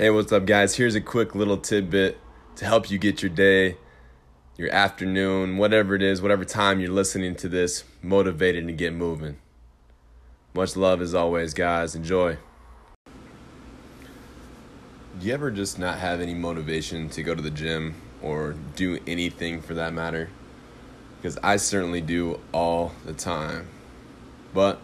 Hey, what's up, guys? Here's a quick little tidbit to help you get your day, your afternoon, whatever it is, whatever time you're listening to this, motivated to get moving. Much love as always, guys. Enjoy. Do you ever just not have any motivation to go to the gym or do anything for that matter? Because I certainly do all the time. But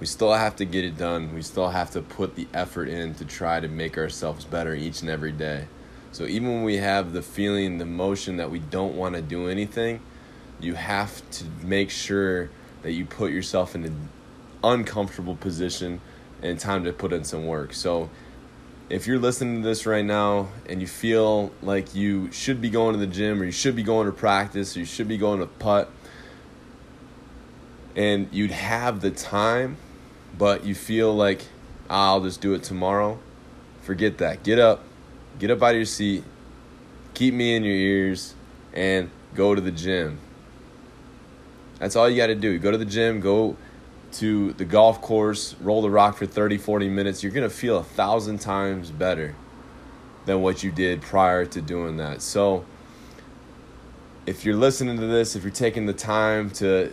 we still have to get it done. We still have to put the effort in to try to make ourselves better each and every day. So even when we have the feeling, the motion that we don't want to do anything, you have to make sure that you put yourself in an uncomfortable position and time to put in some work. So if you're listening to this right now and you feel like you should be going to the gym or you should be going to practice or you should be going to putt and you'd have the time but you feel like ah, I'll just do it tomorrow, forget that. Get up, get up out of your seat, keep me in your ears, and go to the gym. That's all you got to do. Go to the gym, go to the golf course, roll the rock for 30, 40 minutes. You're going to feel a thousand times better than what you did prior to doing that. So, if you're listening to this, if you're taking the time to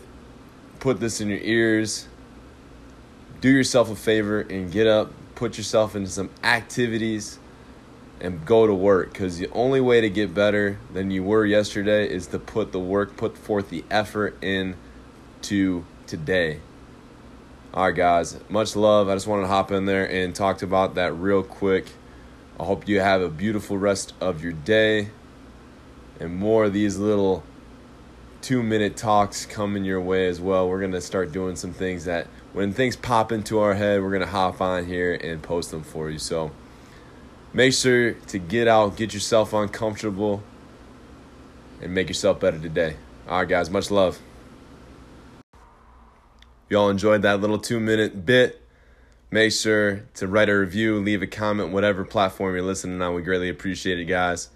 put this in your ears, do yourself a favor and get up, put yourself into some activities, and go to work. Because the only way to get better than you were yesterday is to put the work, put forth the effort in to today. All right, guys, much love. I just wanted to hop in there and talk about that real quick. I hope you have a beautiful rest of your day and more of these little two minute talks coming your way as well. We're going to start doing some things that when things pop into our head, we're going to hop on here and post them for you. So make sure to get out, get yourself uncomfortable, and make yourself better today. All right, guys, much love. Y'all enjoyed that little two minute bit. Make sure to write a review, leave a comment, whatever platform you're listening on. We greatly appreciate it, guys.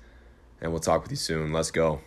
And we'll talk with you soon. Let's go.